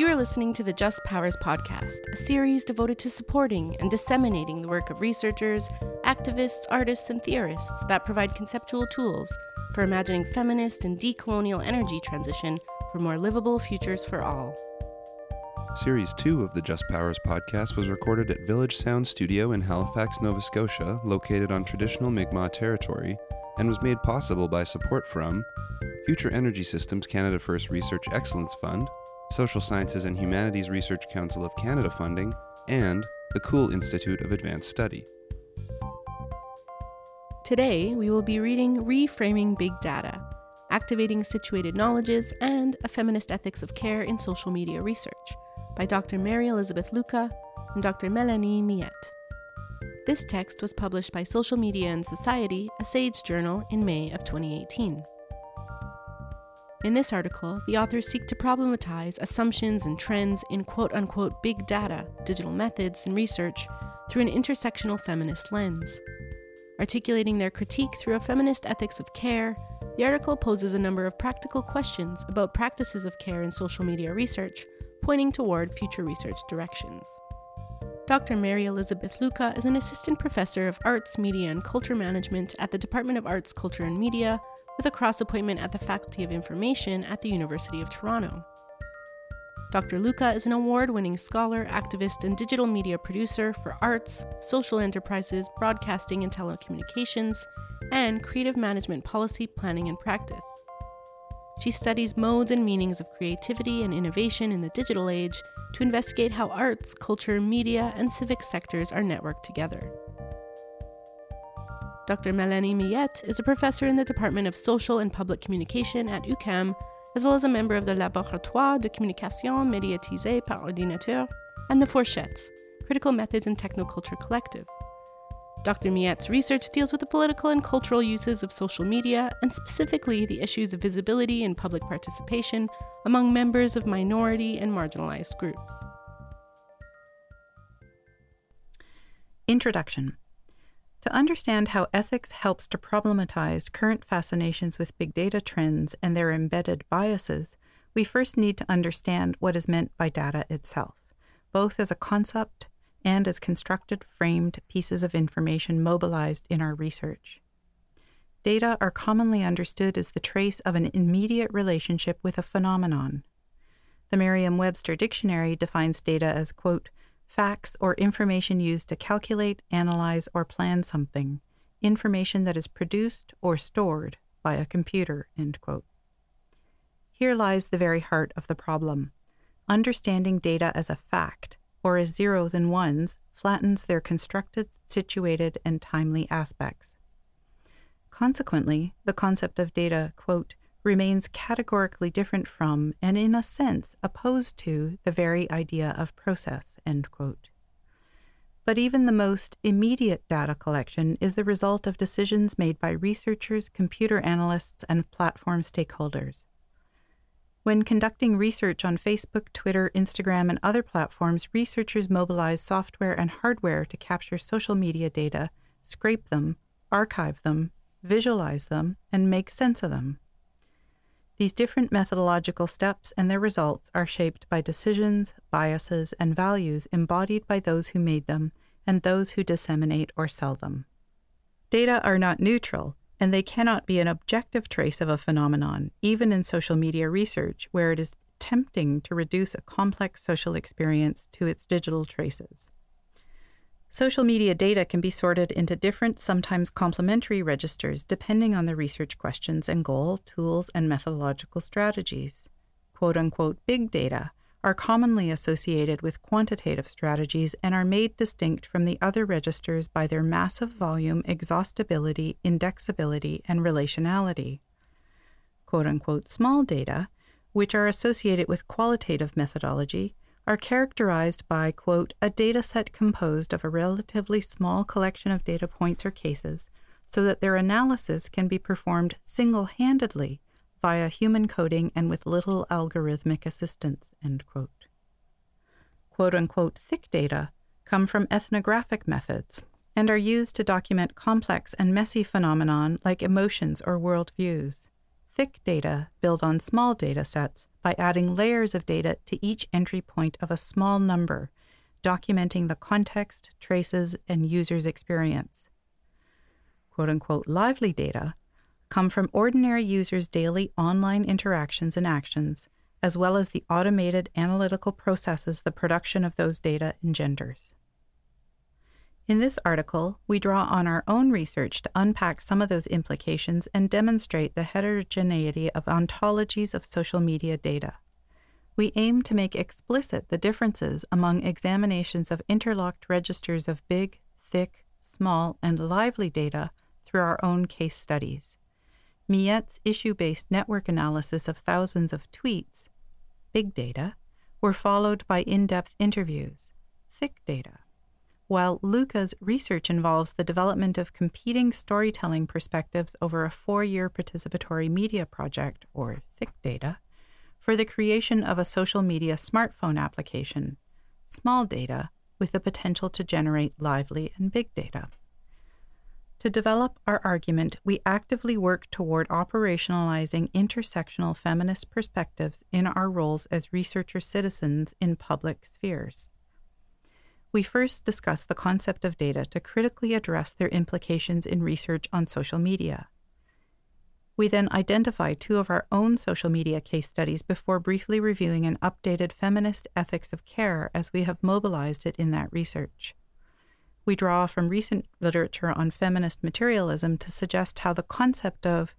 You are listening to the Just Powers podcast, a series devoted to supporting and disseminating the work of researchers, activists, artists, and theorists that provide conceptual tools for imagining feminist and decolonial energy transition for more livable futures for all. Series 2 of the Just Powers podcast was recorded at Village Sound Studio in Halifax, Nova Scotia, located on traditional Mi'kmaq territory, and was made possible by support from Future Energy Systems Canada First Research Excellence Fund, Social Sciences and Humanities Research Council of Canada funding, and the Kule Institute of Advanced Study. Today, we will be reading Reframing Big Data Activating Situated Knowledges and A Feminist Ethics of Care in Social Media Research by Dr. Mary Elizabeth Luka and Dr. Melanie Millette. This text was published by Social Media and Society, a SAGE journal, in May of 2018. In this article, the authors seek to problematize assumptions and trends in quote unquote big data, digital methods, and research through an intersectional feminist lens. Articulating their critique through a feminist ethics of care, the article poses a number of practical questions about practices of care in social media research, pointing toward future research directions. Dr. Mary Elizabeth Luka is an assistant professor of arts, media, and culture management at the Department of Arts, Culture, and Media with a cross appointment at the Faculty of Information at the University of Toronto. Dr. Luka is an award winning scholar, activist, and digital media producer for arts, social enterprises, broadcasting and telecommunications, and creative management policy, planning, and practice. She studies modes and meanings of creativity and innovation in the digital age to investigate how arts, culture, media, and civic sectors are networked together. Dr. Melanie Millette is a professor in the Department of Social and Public Communication at UQAM, as well as a member of the Laboratoire de Communication Médiatisée par Ordinateur and the Fourchettes, Critical Methods and Technoculture Collective. Dr. Millette's research deals with the political and cultural uses of social media, and specifically the issues of visibility and public participation among members of minority and marginalized groups. Introduction to understand how ethics helps to problematize current fascinations with big data trends and their embedded biases, we first need to understand what is meant by data itself, both as a concept and as constructed, framed pieces of information mobilized in our research. Data are commonly understood as the trace of an immediate relationship with a phenomenon. The Merriam Webster Dictionary defines data as, quote, facts or information used to calculate, analyze, or plan something, information that is produced or stored by a computer. Here lies the very heart of the problem. Understanding data as a fact, or as zeros and ones, flattens their constructed, situated, and timely aspects. Consequently, the concept of data, quote, remains categorically different from, and in a sense opposed to, the very idea of process. But even the most immediate data collection is the result of decisions made by researchers, computer analysts, and platform stakeholders. When conducting research on Facebook, Twitter, Instagram, and other platforms, researchers mobilize software and hardware to capture social media data, scrape them, archive them, visualize them, and make sense of them. These different methodological steps and their results are shaped by decisions, biases, and values embodied by those who made them and those who disseminate or sell them. Data are not neutral, and they cannot be an objective trace of a phenomenon, even in social media research, where it is tempting to reduce a complex social experience to its digital traces. Social media data can be sorted into different, sometimes complementary registers depending on the research questions and goal, tools, and methodological strategies. Quote unquote big data are commonly associated with quantitative strategies and are made distinct from the other registers by their massive volume, exhaustibility, indexability, and relationality. Quote unquote small data, which are associated with qualitative methodology, are characterized by, quote, a data set composed of a relatively small collection of data points or cases, so that their analysis can be performed single handedly via human coding and with little algorithmic assistance, end quote. Quote unquote thick data come from ethnographic methods and are used to document complex and messy phenomenon like emotions or worldviews. Thick data build on small data sets by adding layers of data to each entry point of a small number, documenting the context, traces, and user's experience. Quote unquote lively data come from ordinary users' daily online interactions and actions, as well as the automated analytical processes the production of those data engenders. In this article, we draw on our own research to unpack some of those implications and demonstrate the heterogeneity of ontologies of social media data. We aim to make explicit the differences among examinations of interlocked registers of big, thick, small, and lively data through our own case studies. Millette's issue based network analysis of thousands of tweets, big data, were followed by in depth interviews, thick data while Luka's research involves the development of competing storytelling perspectives over a four year participatory media project, or thick data, for the creation of a social media smartphone application, small data, with the potential to generate lively and big data. To develop our argument, we actively work toward operationalizing intersectional feminist perspectives in our roles as researcher citizens in public spheres we first discuss the concept of data to critically address their implications in research on social media. We then identify two of our own social media case studies before briefly reviewing an updated feminist ethics of care as we have mobilized it in that research. We draw from recent literature on feminist materialism to suggest how the concept of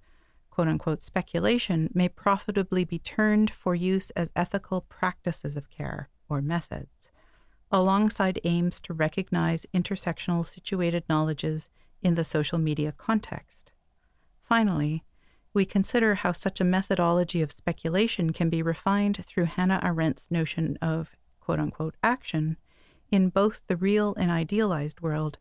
quote unquote speculation may profitably be turned for use as ethical practices of care or methods alongside aims to recognize intersectional situated knowledges in the social media context. Finally, we consider how such a methodology of speculation can be refined through Hannah Arendt's notion of quote unquote action in both the real and idealized world,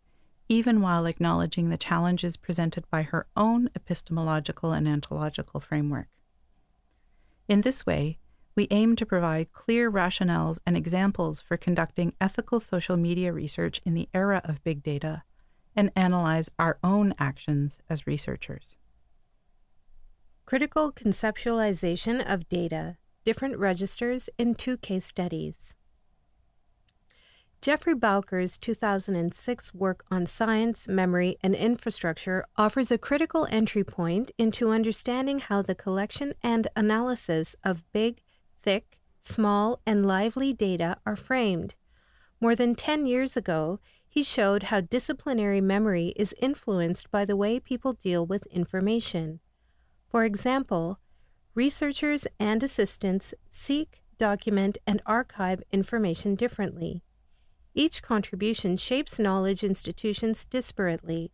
even while acknowledging the challenges presented by her own epistemological and ontological framework. In this way, we aim to provide clear rationales and examples for conducting ethical social media research in the era of big data and analyze our own actions as researchers. Critical conceptualization of data, different registers in two case studies. Geoffrey Bowker's 2006 work on science, memory, and infrastructure offers a critical entry point into understanding how the collection and analysis of big thick, small, and lively data are framed. More than 10 years ago, he showed how disciplinary memory is influenced by the way people deal with information. For example, researchers and assistants seek, document, and archive information differently. Each contribution shapes knowledge institutions disparately.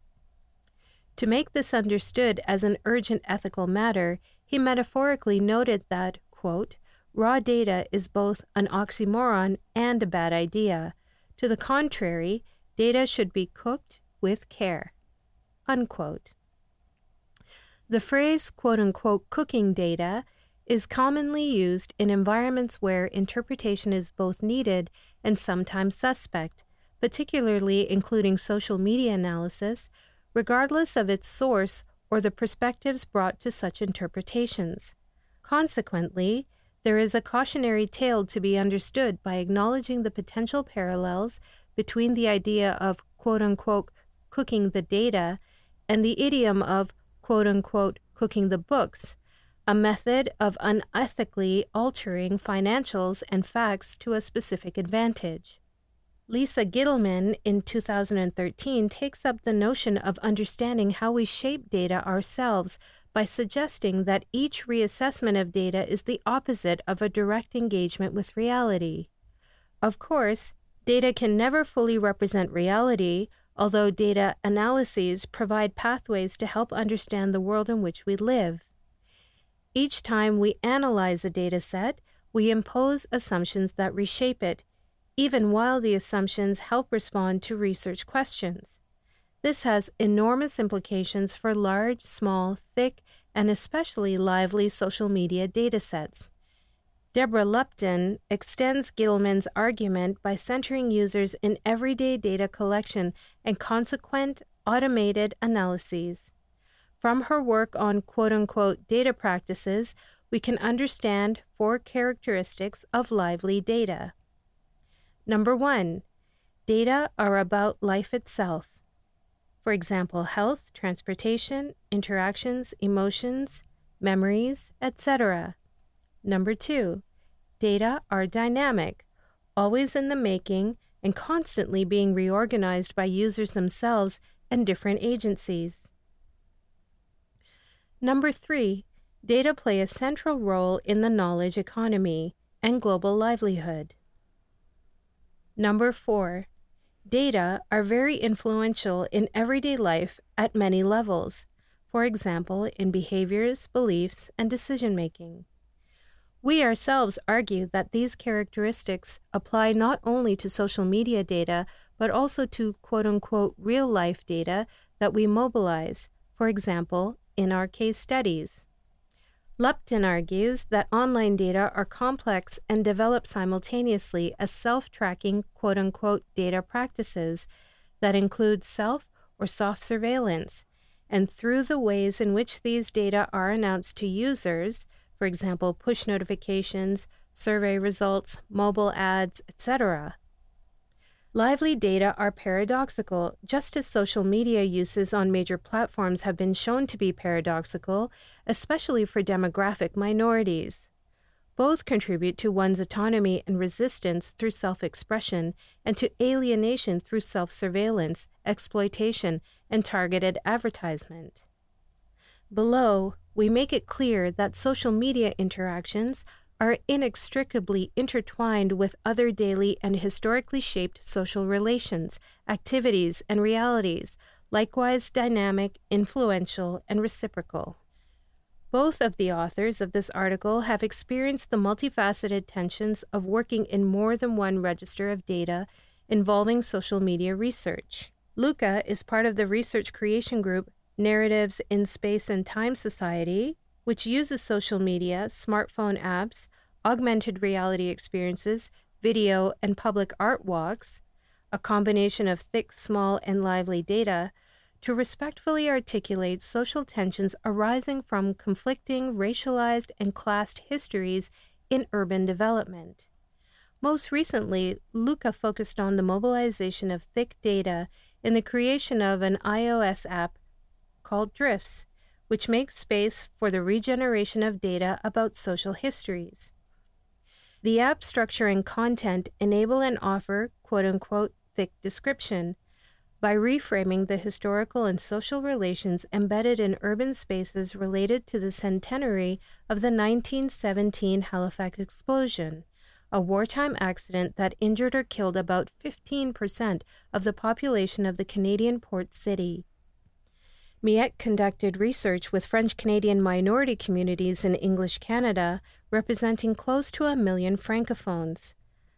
To make this understood as an urgent ethical matter, he metaphorically noted that, quote, raw data is both an oxymoron and a bad idea. To the contrary, data should be cooked with care. Unquote. The phrase quote unquote cooking data is commonly used in environments where interpretation is both needed and sometimes suspect, particularly including social media analysis, regardless of its source or the perspectives brought to such interpretations. Consequently, there is a cautionary tale to be understood by acknowledging the potential parallels between the idea of quote unquote cooking the data and the idiom of quote unquote cooking the books, a method of unethically altering financials and facts to a specific advantage. Lisa Gitelman in 2013 takes up the notion of understanding how we shape data ourselves by suggesting that each reassessment of data is the opposite of a direct engagement with reality. Of course, data can never fully represent reality, although data analyses provide pathways to help understand the world in which we live. Each time we analyze a data set, we impose assumptions that reshape it, even while the assumptions help respond to research questions. This has enormous implications for large, small, thick, and especially lively social media datasets. Deborah Lupton extends Gitelman's argument by centering users in everyday data collection and consequent automated analyses. From her work on quote unquote data practices, we can understand four characteristics of lively data. Number one, data are about life itself. For example, health, transportation, interactions, emotions, memories, etc. Number two, data are dynamic, always in the making and constantly being reorganized by users themselves and different agencies. Number three, data play a central role in the knowledge economy and global livelihood. Number four, data are very influential in everyday life at many levels, for example, in behaviors, beliefs, and decision making. We ourselves argue that these characteristics apply not only to social media data, but also to quote unquote real life data that we mobilize, for example, in our case studies. Lupton argues that online data are complex and develop simultaneously as self tracking, quote unquote, data practices that include self or soft surveillance, and through the ways in which these data are announced to users, for example, push notifications, survey results, mobile ads, etc. Lively data are paradoxical, just as social media uses on major platforms have been shown to be paradoxical, especially for demographic minorities. Both contribute to one's autonomy and resistance through self expression and to alienation through self surveillance, exploitation, and targeted advertisement. Below, we make it clear that social media interactions are inextricably intertwined with other daily and historically shaped social relations, activities, and realities, likewise dynamic, influential, and reciprocal. Both of the authors of this article have experienced the multifaceted tensions of working in more than one register of data involving social media research. Luka is part of the research creation group Narratives in Space and Time Society, which uses social media, smartphone apps, augmented reality experiences, video, and public art walks, a combination of thick, small, and lively data, to respectfully articulate social tensions arising from conflicting racialized and classed histories in urban development. Most recently, Luka focused on the mobilization of thick data in the creation of an iOS app called Drifts, which makes space for the regeneration of data about social histories. The app structure and content enable and offer quote unquote thick description by reframing the historical and social relations embedded in urban spaces related to the centenary of the 1917 Halifax explosion, a wartime accident that injured or killed about 15% of the population of the Canadian port city. Millette conducted research with French Canadian minority communities in English Canada, representing close to a million francophones.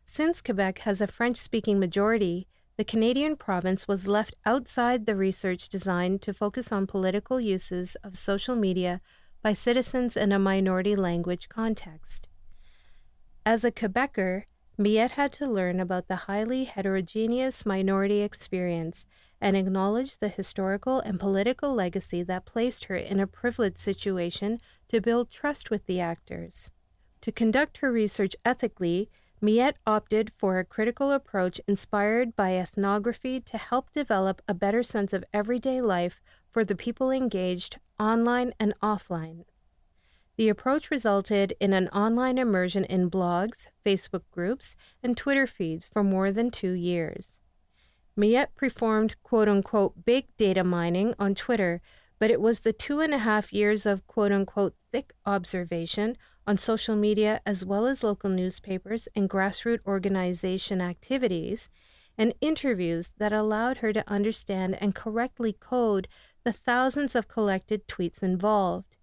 Since Quebec has a French speaking majority, the Canadian province was left outside the research designed to focus on political uses of social media by citizens in a minority language context. As a Quebecer, Millette had to learn about the highly heterogeneous minority experience and acknowledge the historical and political legacy that placed her in a privileged situation to build trust with the actors. To conduct her research ethically, Millette opted for a critical approach inspired by ethnography to help develop a better sense of everyday life for the people engaged online and offline. The approach resulted in an online immersion in blogs, Facebook groups, and Twitter feeds for more than two years. Millette performed quote unquote big data mining on Twitter, but it was the two and a half years of quote unquote thick observation on social media as well as local newspapers and grassroots organization activities and interviews that allowed her to understand and correctly code the thousands of collected tweets involved.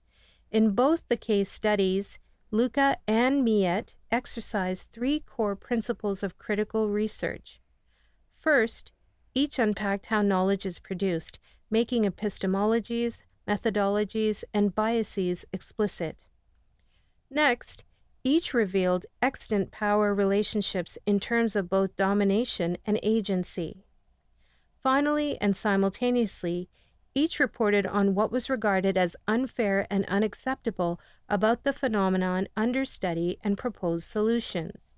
In both the case studies, Luka and Millette exercised three core principles of critical research. First, each unpacked how knowledge is produced, making epistemologies, methodologies, and biases explicit. Next, each revealed extant power relationships in terms of both domination and agency. Finally and simultaneously, each reported on what was regarded as unfair and unacceptable about the phenomenon under study and proposed solutions.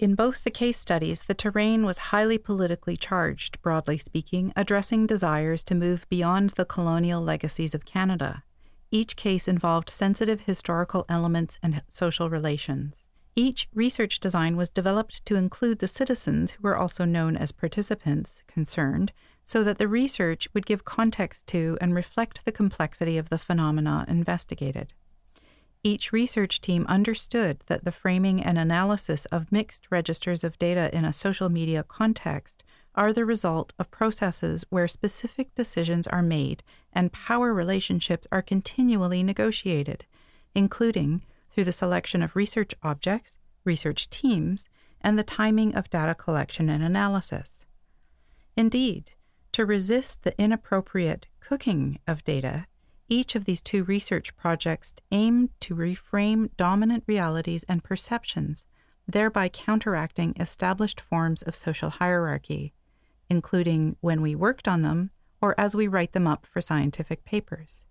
In both the case studies, the terrain was highly politically charged, broadly speaking, addressing desires to move beyond the colonial legacies of Canada. Each case involved sensitive historical elements and social relations. Each research design was developed to include the citizens, who were also known as participants, concerned, so that the research would give context to and reflect the complexity of the phenomena investigated. Each research team understood that the framing and analysis of mixed registers of data in a social media context are the result of processes where specific decisions are made and power relationships are continually negotiated, including through the selection of research objects, research teams, and the timing of data collection and analysis. Indeed, to resist the inappropriate cooking of data each of these two research projects aimed to reframe dominant realities and perceptions, thereby counteracting established forms of social hierarchy, including when we worked on them or as we write them up for scientific papers.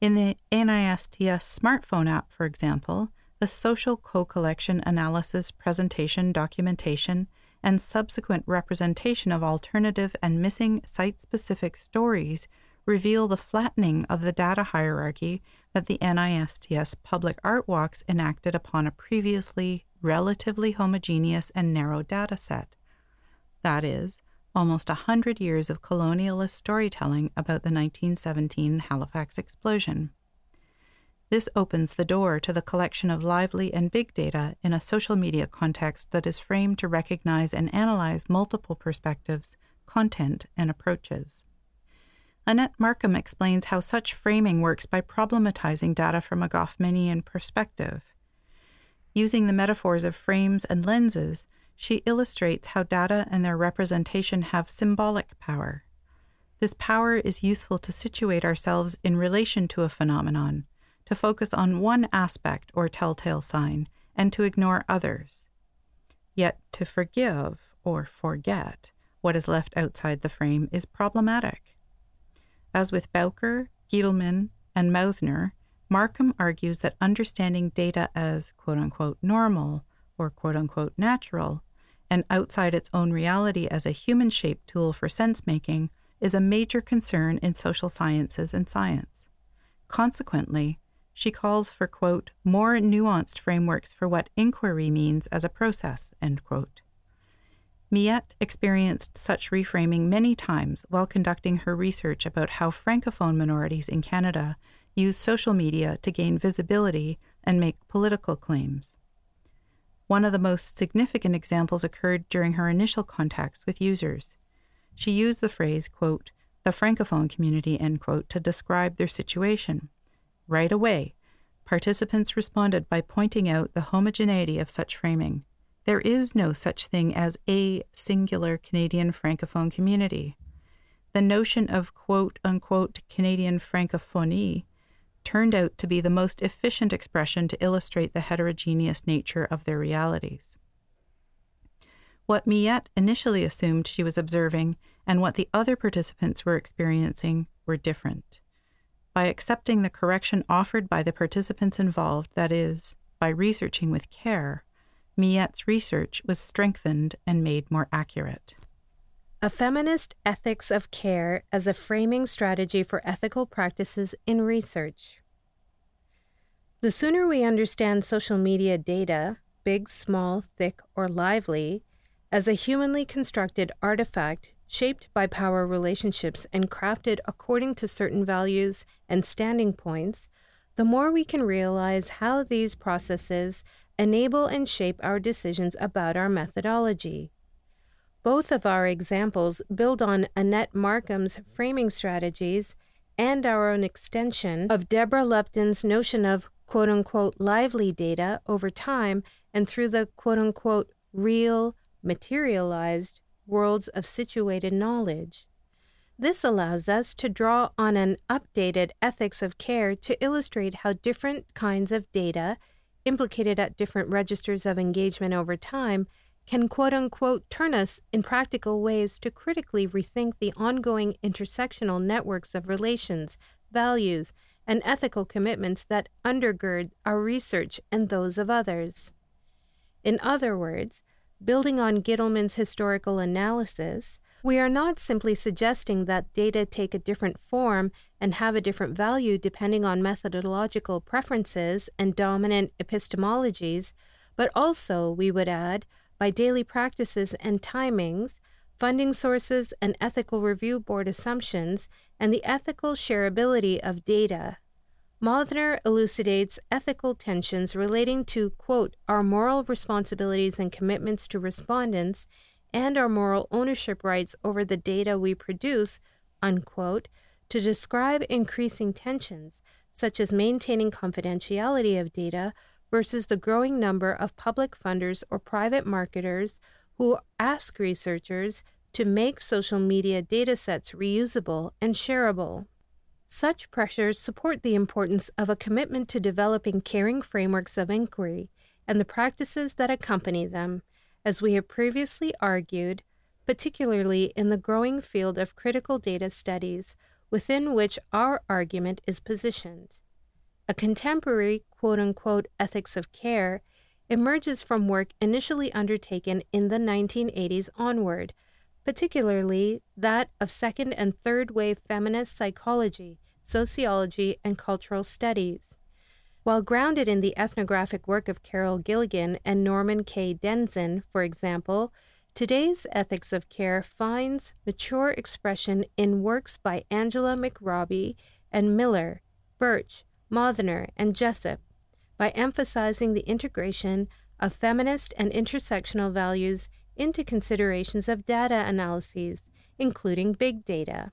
In the NISTS smartphone app, for example, the social co collection analysis, presentation, documentation, and subsequent representation of alternative and missing site specific stories reveal the flattening of the data hierarchy that the NISTS public art walks enacted upon a previously relatively homogeneous and narrow data set. That is, almost a hundred years of colonialist storytelling about the 1917 Halifax explosion. This opens the door to the collection of lively and big data in a social media context that is framed to recognize and analyze multiple perspectives, content, and approaches. Annette Markham explains how such framing works by problematizing data from a Goffmanian perspective. Using the metaphors of frames and lenses, she illustrates how data and their representation have symbolic power. This power is useful to situate ourselves in relation to a phenomenon, to focus on one aspect or telltale sign, and to ignore others. Yet to forgive or forget what is left outside the frame is problematic. As with Bowker, Gitelman, and Mauthner, Markham argues that understanding data as quote unquote normal or quote unquote natural and outside its own reality as a human shaped tool for sense making is a major concern in social sciences and science. Consequently, she calls for, quote, more nuanced frameworks for what inquiry means as a process, end quote. Millette experienced such reframing many times while conducting her research about how Francophone minorities in Canada use social media to gain visibility and make political claims. One of the most significant examples occurred during her initial contacts with users. She used the phrase, quote, the Francophone community, end quote, to describe their situation. Right away, participants responded by pointing out the homogeneity of such framing. There is no such thing as a singular Canadian Francophone community. The notion of quote unquote Canadian Francophonie turned out to be the most efficient expression to illustrate the heterogeneous nature of their realities. What Millette initially assumed she was observing and what the other participants were experiencing were different. By accepting the correction offered by the participants involved, that is, by researching with care, Millette's research was strengthened and made more accurate. A feminist ethics of care as a framing strategy for ethical practices in research. The sooner we understand social media data, big, small, thick, or lively, as a humanly constructed artifact shaped by power relationships and crafted according to certain values and standing points, the more we can realize how these processes enable and shape our decisions about our methodology. Both of our examples build on Annette Markham's framing strategies and our own extension of Deborah Lupton's notion of quote unquote lively data over time and through the quote unquote real, materialized worlds of situated knowledge. This allows us to draw on an updated ethics of care to illustrate how different kinds of data implicated at different registers of engagement over time, can quote unquote turn us in practical ways to critically rethink the ongoing intersectional networks of relations, values, and ethical commitments that undergird our research and those of others. In other words, building on Gitelman's historical analysis, we are not simply suggesting that data take a different form and have a different value depending on methodological preferences and dominant epistemologies, but also, we would add, by daily practices and timings, funding sources and ethical review board assumptions, and the ethical shareability of data. Mauthner elucidates ethical tensions relating to, quote, our moral responsibilities and commitments to respondents and our moral ownership rights over the data we produce, unquote, to describe increasing tensions, such as maintaining confidentiality of data versus the growing number of public funders or private marketers who ask researchers to make social media datasets reusable and shareable. Such pressures support the importance of a commitment to developing caring frameworks of inquiry and the practices that accompany them, as we have previously argued, particularly in the growing field of critical data studies, within which our argument is positioned. A contemporary quote unquote ethics of care emerges from work initially undertaken in the 1980s onward, particularly that of second and third wave feminist psychology, sociology, and cultural studies. While grounded in the ethnographic work of Carol Gilligan and Norman K. Denzin, for example, today's ethics of care finds mature expression in works by Angela McRobbie and Miller, Birch, Mauthner, and Jessop by emphasizing the integration of feminist and intersectional values into considerations of data analyses, including big data.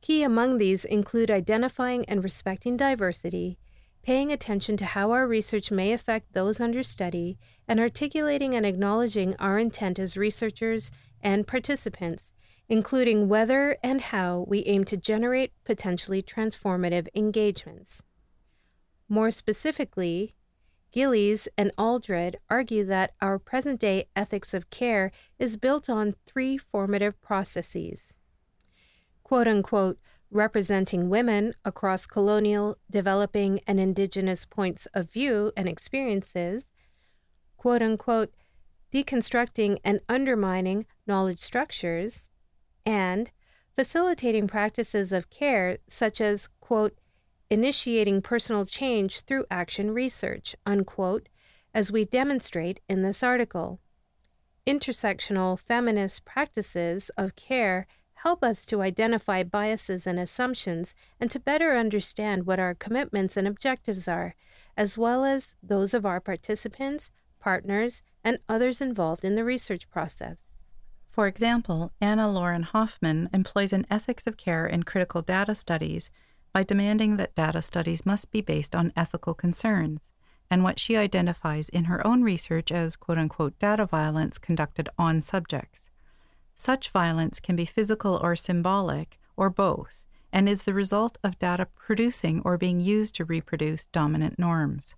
Key among these include identifying and respecting diversity, paying attention to how our research may affect those under study, and articulating and acknowledging our intent as researchers and participants, including whether and how we aim to generate potentially transformative engagements. More specifically, Gillies and Alldred argue that our present day ethics of care is built on three formative processes quote unquote, representing women across colonial, developing, and indigenous points of view and experiences, quote unquote, deconstructing and undermining knowledge structures, and facilitating practices of care such as, quote, initiating personal change through action research, unquote, as we demonstrate in this article. Intersectional feminist practices of care help us to identify biases and assumptions and to better understand what our commitments and objectives are, as well as those of our participants, partners, and others involved in the research process. For example, Anna Lauren Hoffmann employs an ethics of care in critical data studies by demanding that data studies must be based on ethical concerns and what she identifies in her own research as quote unquote data violence conducted on subjects. Such violence can be physical or symbolic, or both, and is the result of data producing or being used to reproduce dominant norms.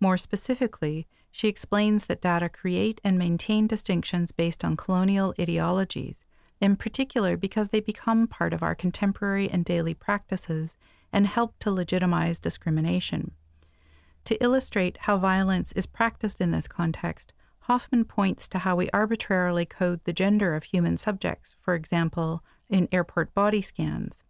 More specifically, she explains that data create and maintain distinctions based on colonial ideologies, in particular because they become part of our contemporary and daily practices and help to legitimize discrimination. To illustrate how violence is practiced in this context, Hoffmann points to how we arbitrarily code the gender of human subjects, for example, in airport body scans.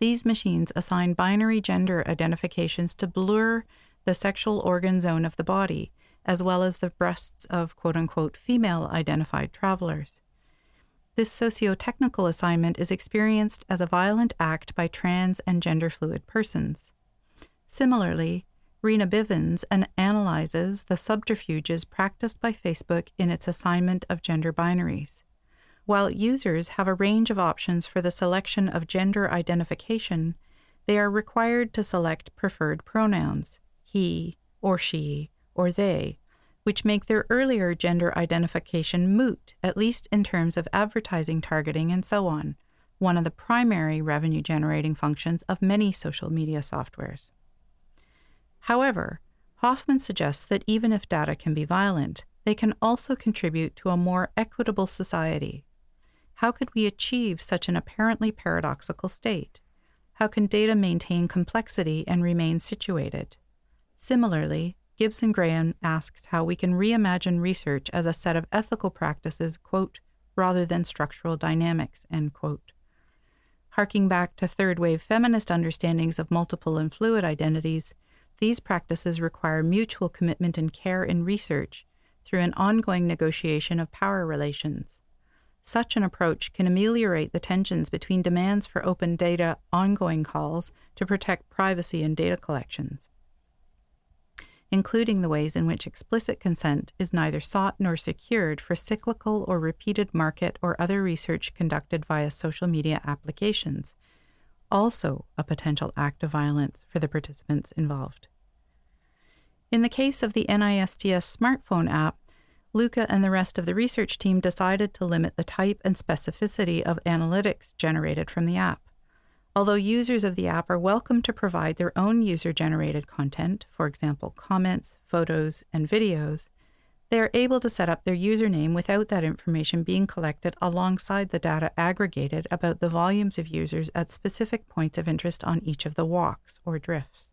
These machines assign binary gender identifications to blur the sexual organ zone of the body, as well as the breasts of quote unquote female identified travelers. This socio technical assignment is experienced as a violent act by trans and gender fluid persons. Similarly, Rena Bivens and analyzes the subterfuges practiced by Facebook in its assignment of gender binaries. While users have a range of options for the selection of gender identification, they are required to select preferred pronouns he, or she, or they, which make their earlier gender identification moot, at least in terms of advertising targeting and so on, one of the primary revenue generating functions of many social media softwares. However, Hoffmann suggests that even if data can be violent, they can also contribute to a more equitable society. How could we achieve such an apparently paradoxical state? How can data maintain complexity and remain situated? Similarly, Gibson Graham asks how we can reimagine research as a set of ethical practices, quote, rather than structural dynamics, end quote. Harking back to third wave feminist understandings of multiple and fluid identities, these practices require mutual commitment and care in research through an ongoing negotiation of power relations. Such an approach can ameliorate the tensions between demands for open data ongoing calls to protect privacy in data collections, including the ways in which explicit consent is neither sought nor secured for cyclical or repeated market or other research conducted via social media applications, also a potential act of violence for the participants involved. In the case of the NISTS smartphone app, Luka and the rest of the research team decided to limit the type and specificity of analytics generated from the app. Although users of the app are welcome to provide their own user generated content, for example, comments, photos, and videos, they are able to set up their username without that information being collected alongside the data aggregated about the volumes of users at specific points of interest on each of the walks or drifts.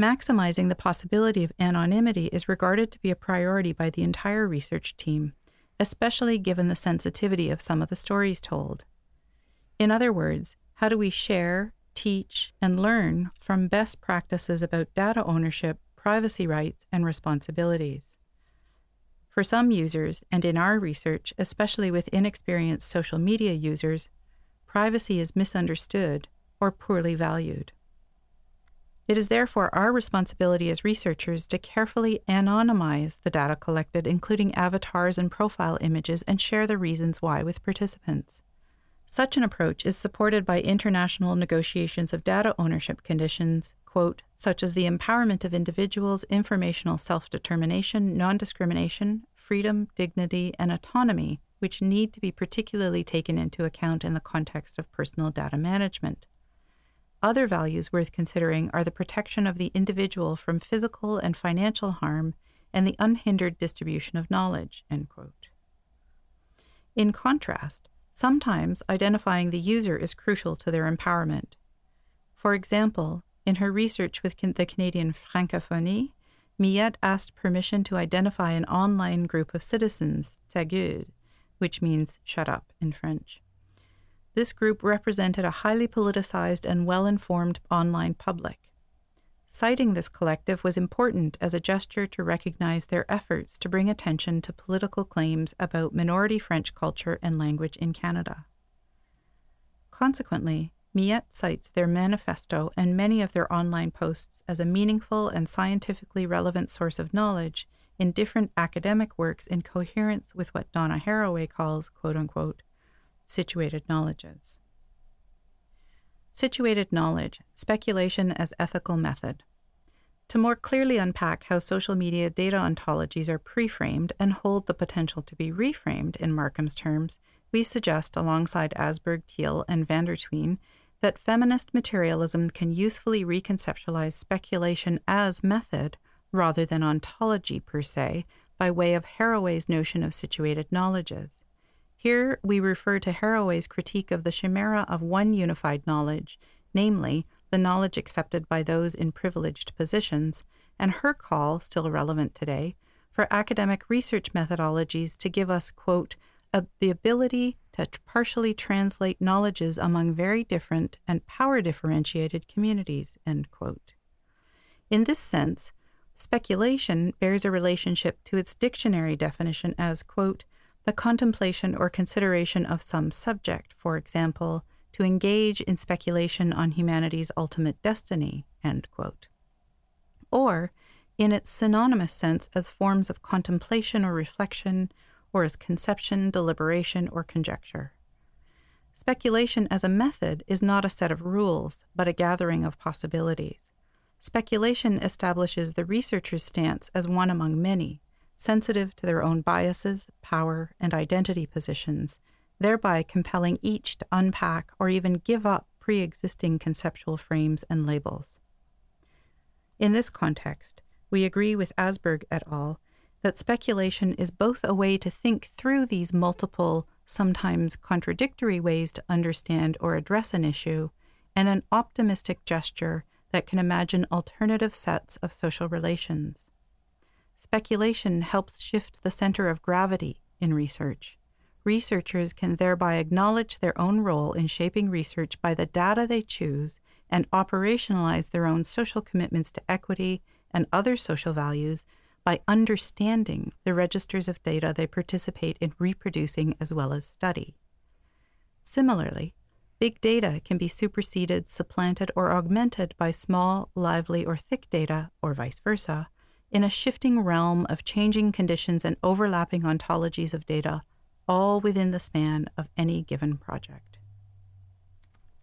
Maximizing the possibility of anonymity is regarded to be a priority by the entire research team, especially given the sensitivity of some of the stories told. In other words, how do we share, teach, and learn from best practices about data ownership, privacy rights, and responsibilities? For some users, and in our research, especially with inexperienced social media users, privacy is misunderstood or poorly valued. It is therefore our responsibility as researchers to carefully anonymize the data collected, including avatars and profile images, and share the reasons why with participants. Such an approach is supported by international negotiations of data ownership conditions, quote, such as the empowerment of individuals, informational self determination, non discrimination, freedom, dignity, and autonomy, which need to be particularly taken into account in the context of personal data management. Other values worth considering are the protection of the individual from physical and financial harm and the unhindered distribution of knowledge. In contrast, sometimes identifying the user is crucial to their empowerment. For example, in her research with the Canadian Francophonie, Millette asked permission to identify an online group of citizens, Ta which means shut up in French. This group represented a highly politicized and well informed online public. Citing this collective was important as a gesture to recognize their efforts to bring attention to political claims about minority French culture and language in Canada. Consequently, Millette cites their manifesto and many of their online posts as a meaningful and scientifically relevant source of knowledge in different academic works in coherence with what Donna Haraway calls, quote unquote, situated knowledges. Situated knowledge, speculation as ethical method. To more clearly unpack how social media data ontologies are preframed and hold the potential to be reframed in Markham's terms, we suggest, alongside Asberg, Thiele, and van der Tuin, that feminist materialism can usefully reconceptualize speculation as method rather than ontology per se, by way of Haraway's notion of situated knowledges. Here we refer to Haraway's critique of the chimera of one unified knowledge, namely, the knowledge accepted by those in privileged positions, and her call, still relevant today, for academic research methodologies to give us, quote, the ability to partially translate knowledges among very different and power differentiated communities, end quote. In this sense, speculation bears a relationship to its dictionary definition as, quote, the contemplation or consideration of some subject, for example, to engage in speculation on humanity's ultimate destiny, or in its synonymous sense as forms of contemplation or reflection, or as conception, deliberation, or conjecture. Speculation as a method is not a set of rules, but a gathering of possibilities. Speculation establishes the researcher's stance as one among many, sensitive to their own biases, power, and identity positions, thereby compelling each to unpack or even give up pre existing conceptual frames and labels. In this context, we agree with Asberg et al. That speculation is both a way to think through these multiple, sometimes contradictory ways to understand or address an issue, and an optimistic gesture that can imagine alternative sets of social relations. Speculation helps shift the center of gravity in research. Researchers can thereby acknowledge their own role in shaping research by the data they choose and operationalize their own social commitments to equity and other social values by understanding the registers of data they participate in reproducing as well as study. Similarly, big data can be superseded, supplanted, or augmented by small, lively, or thick data, or vice versa, in a shifting realm of changing conditions and overlapping ontologies of data, all within the span of any given project.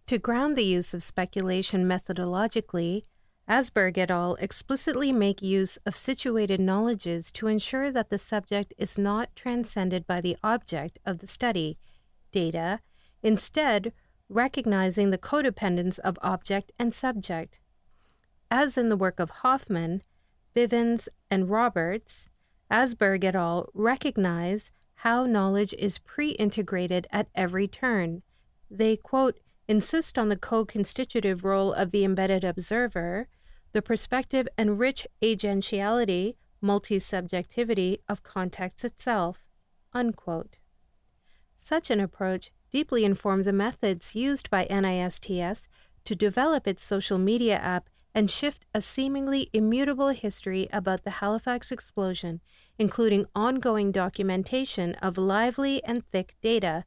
To ground the use of speculation methodologically, Asberg et al. explicitly make use of situated knowledges to ensure that the subject is not transcended by the object of the study, data, instead, recognizing the codependence of object and subject. As in the work of Hoffmann, Bivens, and Roberts, Asberg et al. recognize how knowledge is pre integrated at every turn. They, quote, insist on the co constitutive role of the embedded observer, the perspective and rich agentiality, multi subjectivity of context itself. Unquote. Such an approach deeply informed the methods used by NISTS to develop its social media app and shift a seemingly immutable history about the Halifax explosion, including ongoing documentation of lively and thick data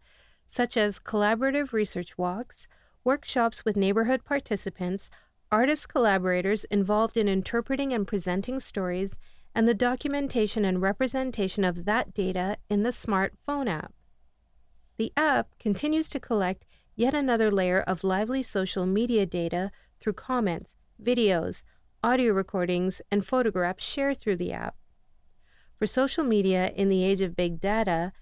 such as collaborative research walks, workshops with neighborhood participants, artist collaborators involved in interpreting and presenting stories, and the documentation and representation of that data in the smartphone app. The app continues to collect yet another layer of lively social media data through comments, videos, audio recordings, and photographs shared through the app. For social media in the age of big data,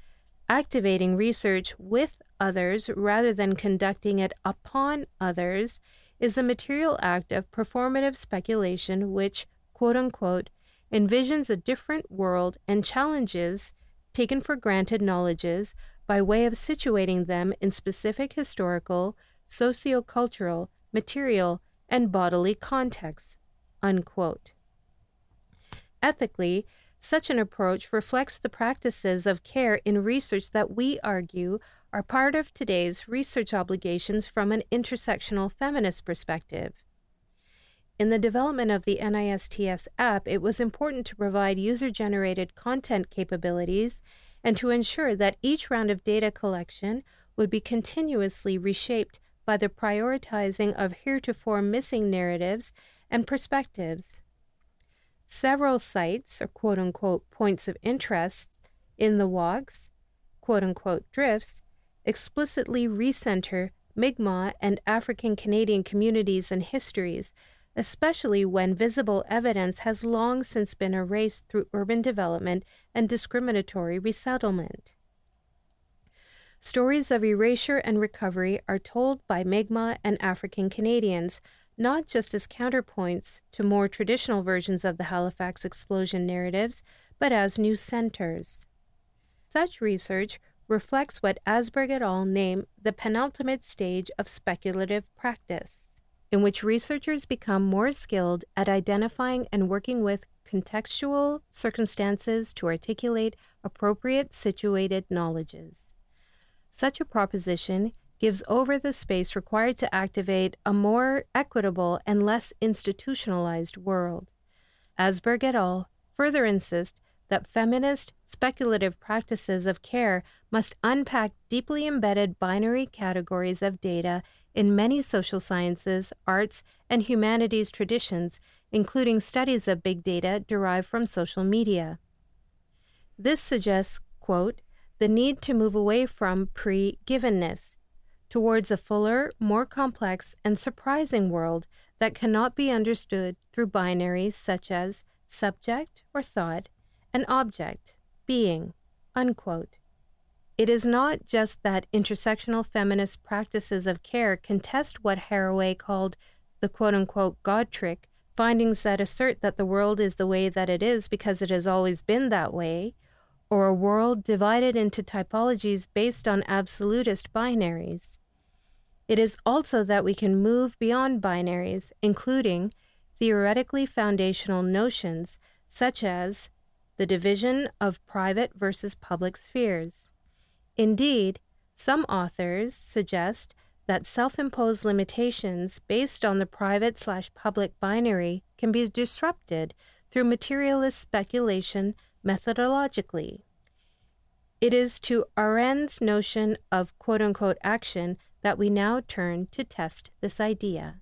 activating research with others rather than conducting it upon others is a material act of performative speculation which, quote unquote, envisions a different world and challenges taken for granted knowledges by way of situating them in specific historical, socio-cultural, material, and bodily contexts. Unquote. Ethically, such an approach reflects the practices of care in research that we argue are part of today's research obligations from an intersectional feminist perspective. In the development of the NISTS app, it was important to provide user generated content capabilities and to ensure that each round of data collection would be continuously reshaped by the prioritizing of heretofore missing narratives and perspectives. Several sites, or quote unquote points of interest, in the walks, quote unquote drifts, explicitly recenter Mi'kmaq and African Canadian communities and histories, especially when visible evidence has long since been erased through urban development and discriminatory resettlement. Stories of erasure and recovery are told by Mi'kmaq and African Canadians not just as counterpoints to more traditional versions of the Halifax explosion narratives, but as new centers. Such research reflects what Asberg et al. name the penultimate stage of speculative practice, in which researchers become more skilled at identifying and working with contextual circumstances to articulate appropriate situated knowledges. Such a proposition gives over the space required to activate a more equitable and less institutionalized world. Asberg et al. further insist that feminist speculative practices of care must unpack deeply embedded binary categories of data in many social sciences, arts, and humanities traditions, including studies of big data derived from social media. This suggests, quote, the need to move away from pre givenness towards a fuller, more complex, and surprising world that cannot be understood through binaries such as subject or thought and object, being. Unquote. It is not just that intersectional feminist practices of care contest what Haraway called the quote unquote God trick findings that assert that the world is the way that it is because it has always been that way, or a world divided into typologies based on absolutist binaries. It is also that we can move beyond binaries, including theoretically foundational notions such as the division of private versus public spheres. Indeed, some authors suggest that self imposed limitations based on the private slash public binary can be disrupted through materialist speculation methodologically. It is to Arendt's notion of quote unquote action that we now turn to test this idea.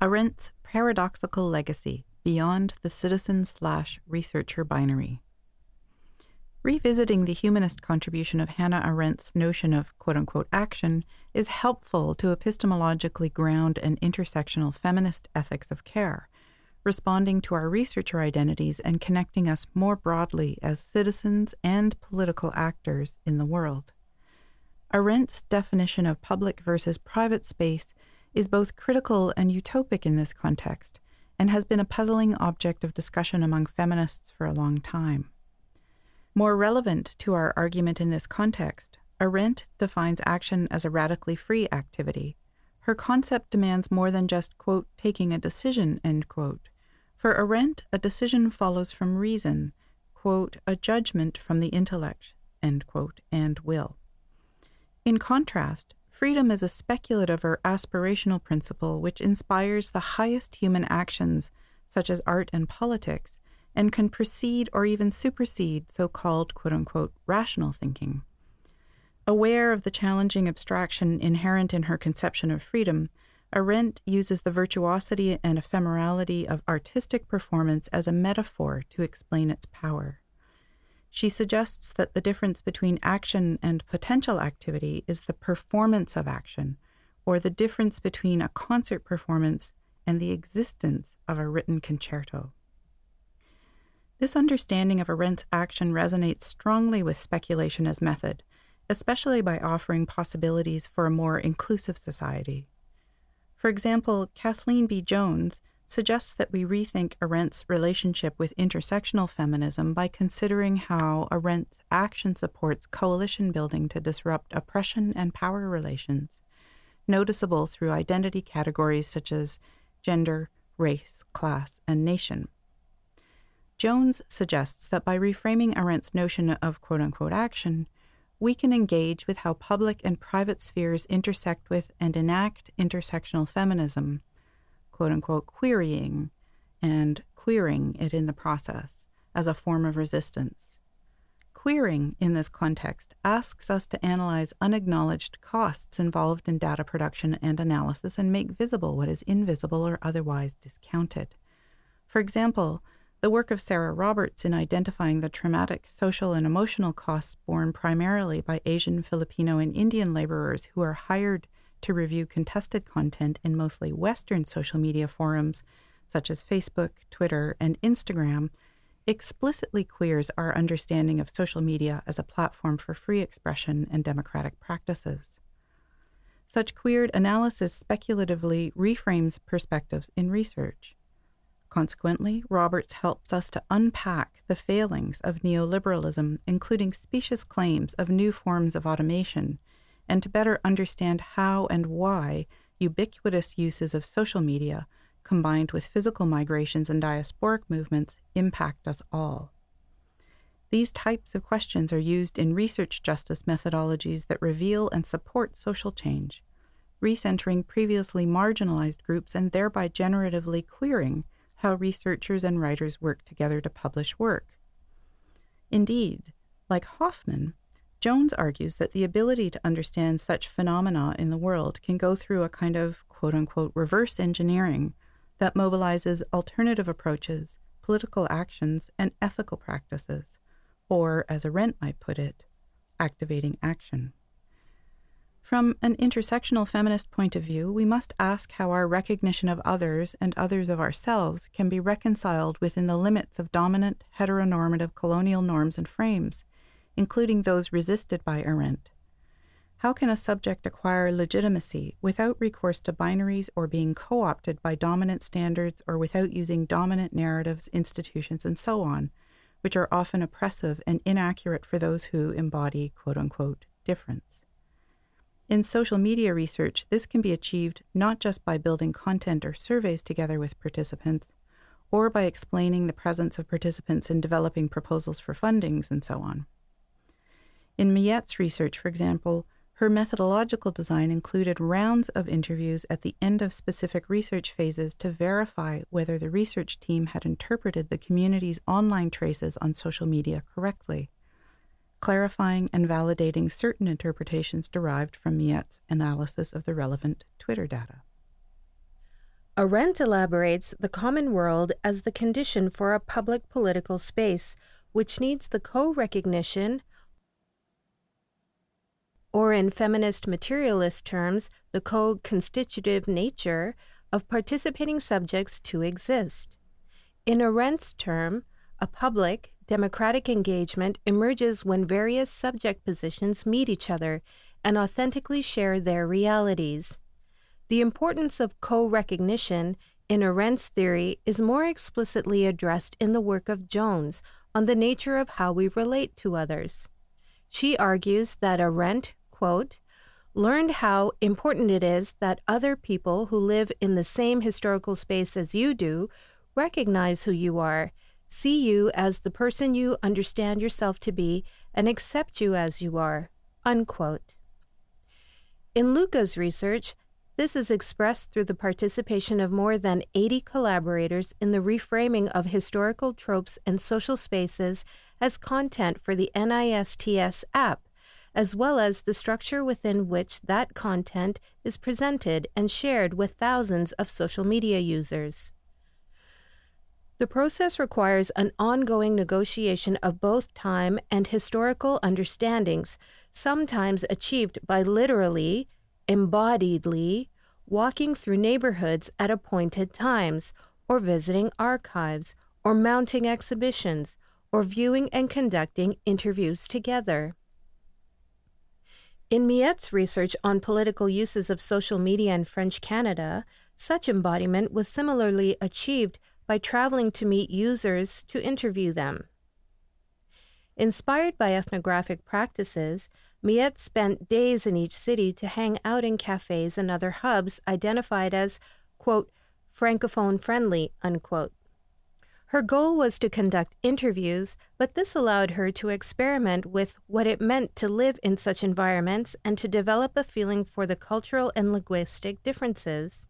Arendt's paradoxical legacy beyond the citizen slash researcher binary. Revisiting the humanist contribution of Hannah Arendt's notion of quote unquote action is helpful to epistemologically ground an intersectional feminist ethics of care, responding to our researcher identities and connecting us more broadly as citizens and political actors in the world. Arendt's definition of public versus private space is both critical and utopic in this context, and has been a puzzling object of discussion among feminists for a long time. More relevant to our argument in this context, Arendt defines action as a radically free activity. Her concept demands more than just, quote, taking a decision, end quote. For Arendt, a decision follows from reason, quote, a judgment from the intellect, end quote, and will. In contrast, freedom is a speculative or aspirational principle which inspires the highest human actions, such as art and politics, and can precede or even supersede so called quote unquote rational thinking. Aware of the challenging abstraction inherent in her conception of freedom, Arendt uses the virtuosity and ephemerality of artistic performance as a metaphor to explain its power. She suggests that the difference between action and potential activity is the performance of action, or the difference between a concert performance and the existence of a written concerto. This understanding of Arendt's action resonates strongly with speculation as method, especially by offering possibilities for a more inclusive society. For example, Kathleen B. Jones suggests that we rethink Arendt's relationship with intersectional feminism by considering how Arendt's action supports coalition building to disrupt oppression and power relations, noticeable through identity categories such as gender, race, class, and nation. Jones suggests that by reframing Arendt's notion of quote unquote action, we can engage with how public and private spheres intersect with and enact intersectional feminism, quote unquote querying, and queering it in the process as a form of resistance. Queering in this context asks us to analyze unacknowledged costs involved in data production and analysis and make visible what is invisible or otherwise discounted. For example, the work of Sarah Roberts in identifying the traumatic social and emotional costs borne primarily by Asian, Filipino, and Indian laborers who are hired to review contested content in mostly Western social media forums such as Facebook, Twitter, and Instagram explicitly queers our understanding of social media as a platform for free expression and democratic practices. Such queered analysis speculatively reframes perspectives in research. Consequently, Roberts helps us to unpack the failings of neoliberalism, including specious claims of new forms of automation, and to better understand how and why ubiquitous uses of social media, combined with physical migrations and diasporic movements, impact us all. These types of questions are used in research justice methodologies that reveal and support social change, recentering previously marginalized groups and thereby generatively queering how researchers and writers work together to publish work. Indeed, like Hoffmann, Jones argues that the ability to understand such phenomena in the world can go through a kind of quote unquote reverse engineering that mobilizes alternative approaches, political actions, and ethical practices, or, as Arendt might put it, activating action. From an intersectional feminist point of view, we must ask how our recognition of others and others of ourselves can be reconciled within the limits of dominant heteronormative colonial norms and frames, including those resisted by Arendt. How can a subject acquire legitimacy without recourse to binaries or being co opted by dominant standards or without using dominant narratives, institutions, and so on, which are often oppressive and inaccurate for those who embody quote unquote difference? In social media research, this can be achieved not just by building content or surveys together with participants, or by explaining the presence of participants in developing proposals for fundings and so on. In Millette's research, for example, her methodological design included rounds of interviews at the end of specific research phases to verify whether the research team had interpreted the community's online traces on social media correctly, clarifying and validating certain interpretations derived from Millette's analysis of the relevant Twitter data. Arendt elaborates the common world as the condition for a public political space, which needs the co recognition or in feminist materialist terms, the co constitutive nature of participating subjects to exist. In Arendt's term, a public, democratic engagement emerges when various subject positions meet each other and authentically share their realities. The importance of co recognition in Arendt's theory is more explicitly addressed in the work of Jones on the nature of how we relate to others. She argues that Arendt quote, learned how important it is that other people who live in the same historical space as you do recognize who you are, see you as the person you understand yourself to be, and accept you as you are. Unquote. In Luka's research, this is expressed through the participation of more than 80 collaborators in the reframing of historical tropes and social spaces as content for the NISTS app, as well as the structure within which that content is presented and shared with thousands of social media users. The process requires an ongoing negotiation of both time and historical understandings, sometimes achieved by literally, embodiedly, walking through neighborhoods at appointed times, or visiting archives, or mounting exhibitions, or viewing and conducting interviews together. In Millette's research on political uses of social media in French Canada, such embodiment was similarly achieved by traveling to meet users to interview them. Inspired by ethnographic practices, Miette spent days in each city to hang out in cafes and other hubs identified as, quote, francophone friendly, unquote. Her goal was to conduct interviews, but this allowed her to experiment with what it meant to live in such environments and to develop a feeling for the cultural and linguistic differences.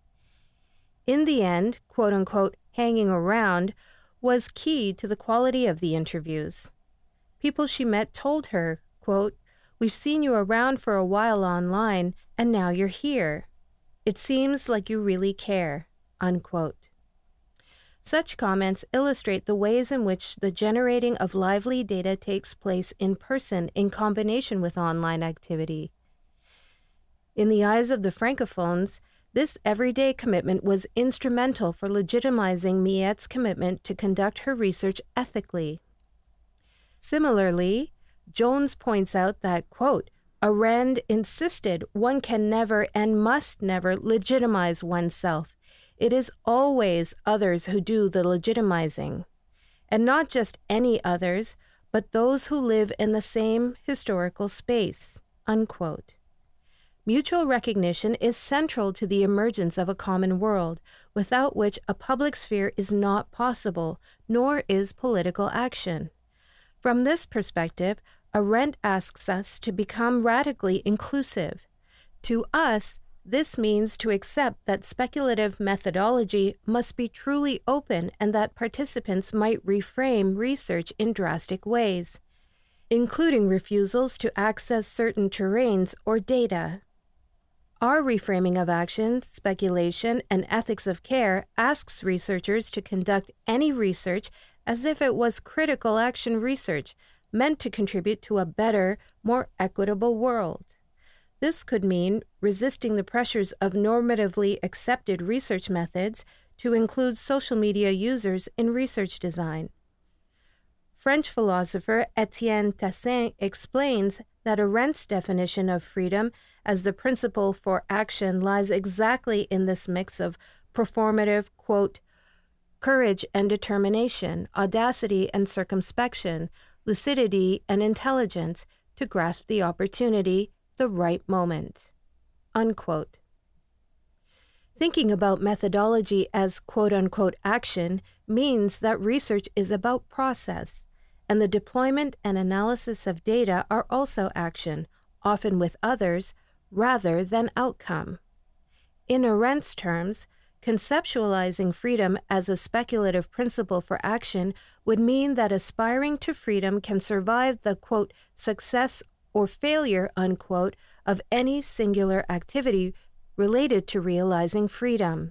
In the end, quote unquote, hanging around was key to the quality of the interviews. People she met told her, quote, We've seen you around for a while online, and now you're here. It seems like you really care. Unquote. Such comments illustrate the ways in which the generating of lively data takes place in person in combination with online activity. In the eyes of the Francophones, this everyday commitment was instrumental for legitimizing Millette's commitment to conduct her research ethically. Similarly, Jones points out that, quote, Arendt insisted one can never and must never legitimize oneself it is always others who do the legitimizing. And not just any others, but those who live in the same historical space. Unquote. Mutual recognition is central to the emergence of a common world, without which a public sphere is not possible, nor is political action. From this perspective, Arendt asks us to become radically inclusive. To us, this means to accept that speculative methodology must be truly open and that participants might reframe research in drastic ways, including refusals to access certain terrains or data. Our reframing of action, speculation, and ethics of care asks researchers to conduct any research as if it was critical action research meant to contribute to a better, more equitable world. This could mean resisting the pressures of normatively accepted research methods to include social media users in research design. French philosopher Etienne Tassin explains that Arendt's definition of freedom as the principle for action lies exactly in this mix of performative, quote, courage and determination, audacity and circumspection, lucidity and intelligence to grasp the opportunity, the right moment. Unquote. Thinking about methodology as quote unquote action means that research is about process, and the deployment and analysis of data are also action, often with others, rather than outcome. In Arendt's terms, conceptualizing freedom as a speculative principle for action would mean that aspiring to freedom can survive the quote success or failure unquote of any singular activity related to realizing freedom.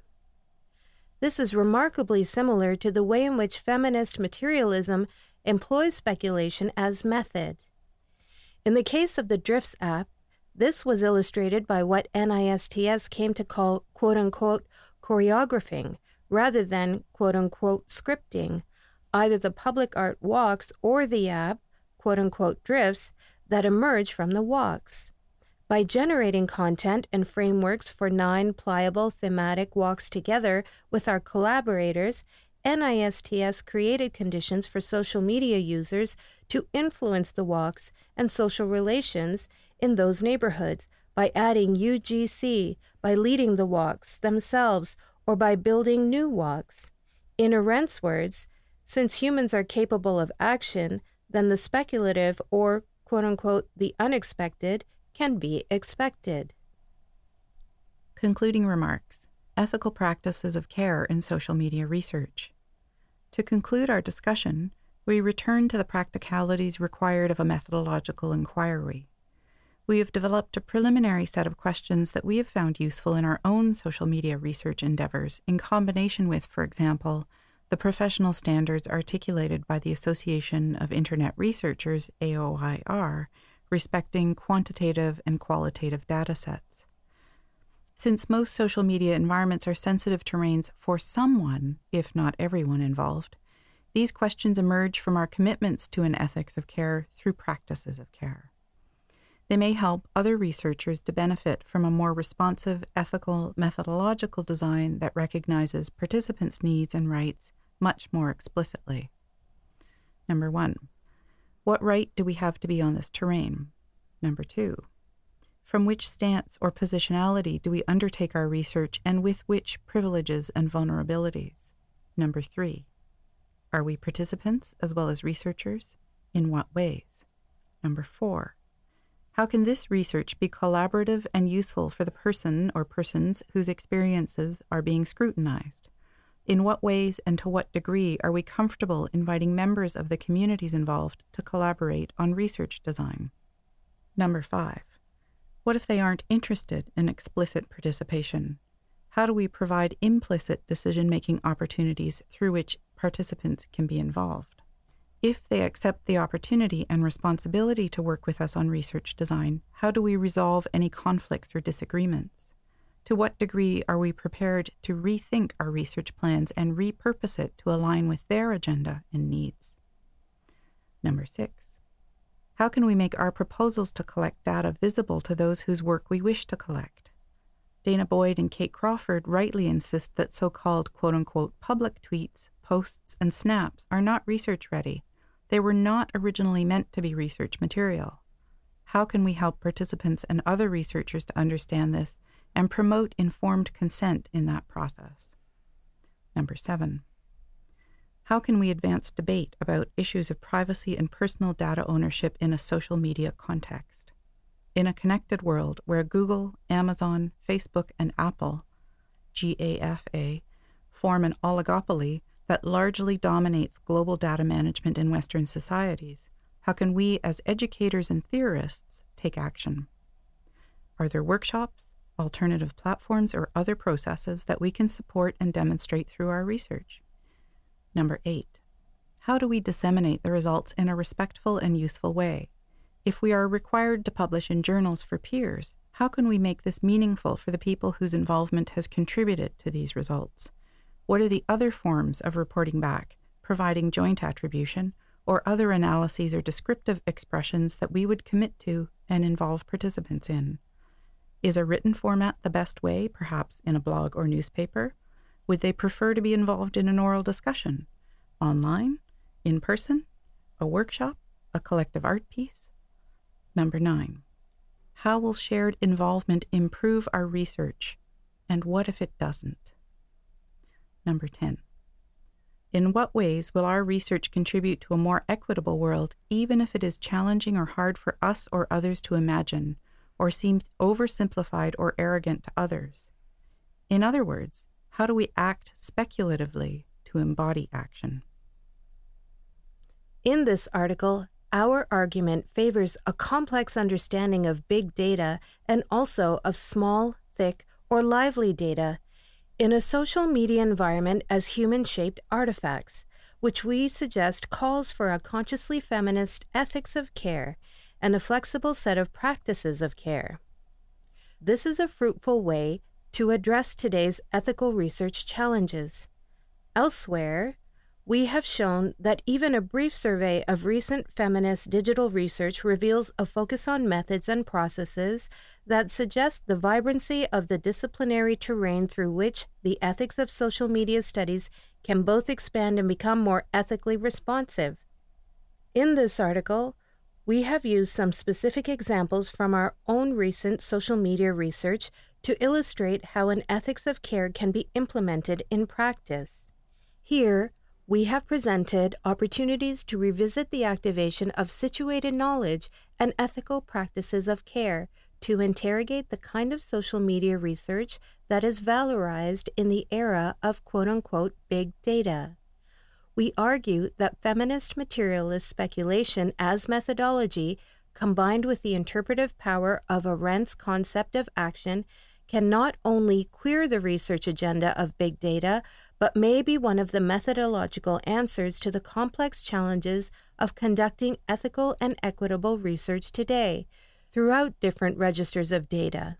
This is remarkably similar to the way in which feminist materialism employs speculation as method. In the case of the Drifts app, this was illustrated by what NISTS came to call quote unquote choreographing rather than quote unquote scripting, either the public art walks or the app quote unquote drifts that emerge from the walks. By generating content and frameworks for nine pliable thematic walks together with our collaborators, NISTS created conditions for social media users to influence the walks and social relations in those neighborhoods by adding UGC, by leading the walks themselves, or by building new walks. In Arendt's words, since humans are capable of action, then the speculative or quote unquote the unexpected can be expected. Concluding remarks Ethical practices of care in social media research. To conclude our discussion, we return to the practicalities required of a methodological inquiry. We have developed a preliminary set of questions that we have found useful in our own social media research endeavors, in combination with, for example, the professional standards articulated by the Association of Internet Researchers, AOIR, respecting quantitative and qualitative data sets. Since most social media environments are sensitive terrains for someone, if not everyone involved, these questions emerge from our commitments to an ethics of care through practices of care. They may help other researchers to benefit from a more responsive, ethical, methodological design that recognizes participants' needs and rights much more explicitly. Number one, what right do we have to be on this terrain? Number two, from which stance or positionality do we undertake our research and with which privileges and vulnerabilities? Number three, are we participants as well as researchers? In what ways? Number four, how can this research be collaborative and useful for the person or persons whose experiences are being scrutinized? In what ways and to what degree are we comfortable inviting members of the communities involved to collaborate on research design? Number five, what if they aren't interested in explicit participation? How do we provide implicit decision making opportunities through which participants can be involved? If they accept the opportunity and responsibility to work with us on research design, how do we resolve any conflicts or disagreements? To what degree are we prepared to rethink our research plans and repurpose it to align with their agenda and needs? Number six, how can we make our proposals to collect data visible to those whose work we wish to collect? danah boyd and Kate Crawford rightly insist that so called quote unquote public tweets, posts, and snaps are not research ready. They were not originally meant to be research material. How can we help participants and other researchers to understand this and promote informed consent in that process. Number seven, how can we advance debate about issues of privacy and personal data ownership in a social media context? In a connected world where Google, Amazon, Facebook, and Apple, GAFA, form an oligopoly that largely dominates global data management in Western societies, how can we, as educators and theorists, take action? Are there workshops, alternative platforms, or other processes that we can support and demonstrate through our research. Number eight, how do we disseminate the results in a respectful and useful way? If we are required to publish in journals for peers, how can we make this meaningful for the people whose involvement has contributed to these results? What are the other forms of reporting back, providing joint attribution, or other analyses or descriptive expressions that we would commit to and involve participants in. Is a written format the best way, perhaps in a blog or newspaper? Would they prefer to be involved in an oral discussion? Online? In person? A workshop? A collective art piece? Number nine. How will shared involvement improve our research? And what if it doesn't? Number 10. In what ways will our research contribute to a more equitable world, even if it is challenging or hard for us or others to imagine, or seems oversimplified or arrogant to others? In other words, how do we act speculatively to embody action? In this article, our argument favors a complex understanding of big data and also of small, thick, or lively data in a social media environment as human shaped artifacts, which we suggest calls for a consciously feminist ethics of care and a flexible set of practices of care. This is a fruitful way to address today's ethical research challenges. Elsewhere, we have shown that even a brief survey of recent feminist digital research reveals a focus on methods and processes that suggest the vibrancy of the disciplinary terrain through which the ethics of social media studies can both expand and become more ethically responsive. In this article, we have used some specific examples from our own recent social media research to illustrate how an ethics of care can be implemented in practice. Here, we have presented opportunities to revisit the activation of situated knowledge and ethical practices of care to interrogate the kind of social media research that is valorized in the era of quote unquote big data. We argue that feminist materialist speculation as methodology, combined with the interpretive power of Arendt's concept of action, can not only queer the research agenda of big data, but may be one of the methodological answers to the complex challenges of conducting ethical and equitable research today throughout different registers of data.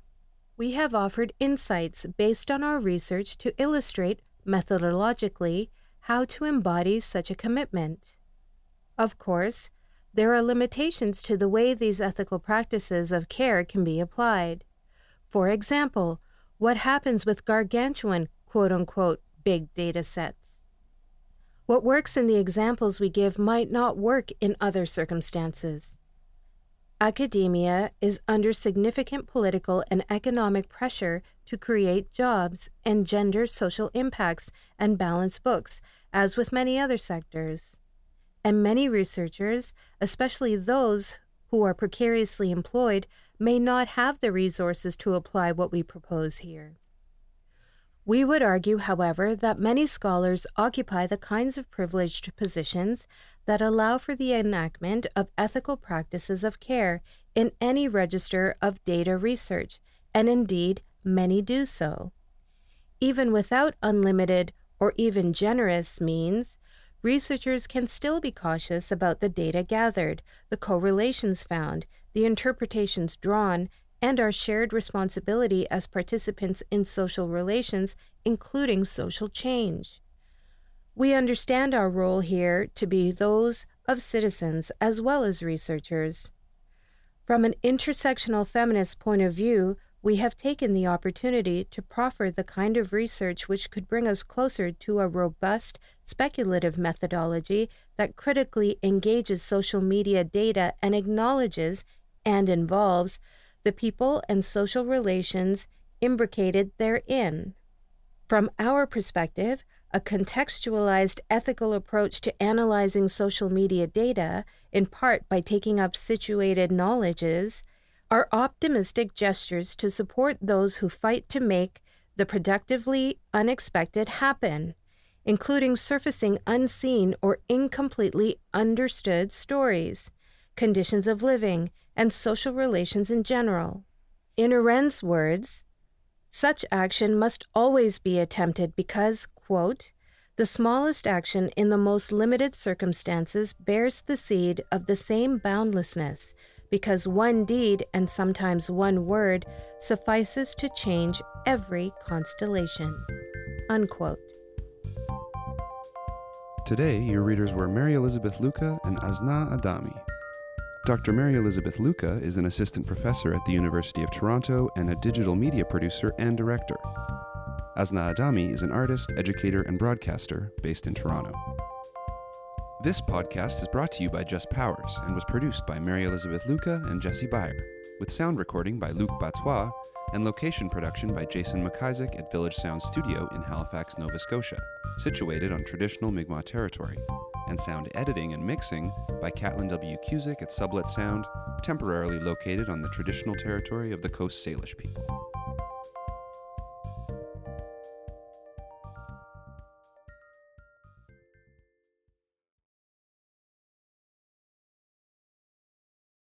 We have offered insights based on our research to illustrate methodologically how to embody such a commitment. Of course, there are limitations to the way these ethical practices of care can be applied. For example, what happens with gargantuan quote unquote big data sets. What works in the examples we give might not work in other circumstances. Academia is under significant political and economic pressure to create jobs, engender social impacts, and balance books, as with many other sectors. And many researchers, especially those who are precariously employed, may not have the resources to apply what we propose here. We would argue, however, that many scholars occupy the kinds of privileged positions that allow for the enactment of ethical practices of care in any register of data research, and indeed, many do so. Even without unlimited or even generous means, researchers can still be cautious about the data gathered, the correlations found, the interpretations drawn, and our shared responsibility as participants in social relations, including social change. We understand our role here to be those of citizens as well as researchers. From an intersectional feminist point of view, we have taken the opportunity to proffer the kind of research which could bring us closer to a robust, speculative methodology that critically engages social media data and acknowledges and involves the people and social relations imbricated therein. From our perspective, a contextualized ethical approach to analyzing social media data, in part by taking up situated knowledges, are optimistic gestures to support those who fight to make the productively unexpected happen, including surfacing unseen or incompletely understood stories, conditions of living, and social relations in general. In Arendt's words, such action must always be attempted because, quote, the smallest action in the most limited circumstances bears the seed of the same boundlessness, because one deed and sometimes one word suffices to change every constellation. Unquote. Today, your readers were Mary Elizabeth Luka and Asna Adami. Dr. Mary Elizabeth Luka is an assistant professor at the University of Toronto and a digital media producer and director. Asna Adami is an artist, educator, and broadcaster based in Toronto. This podcast is brought to you by Just Powers and was produced by Mary Elizabeth Luka and Jesse Beyer, with sound recording by Luc Batois and location production by Jason McIsaac at Village Sound Studio in Halifax, Nova Scotia, situated on traditional Mi'kmaq territory, and sound editing and mixing by Catlin W. Cusick at Sublet Sound, temporarily located on the traditional territory of the Coast Salish people.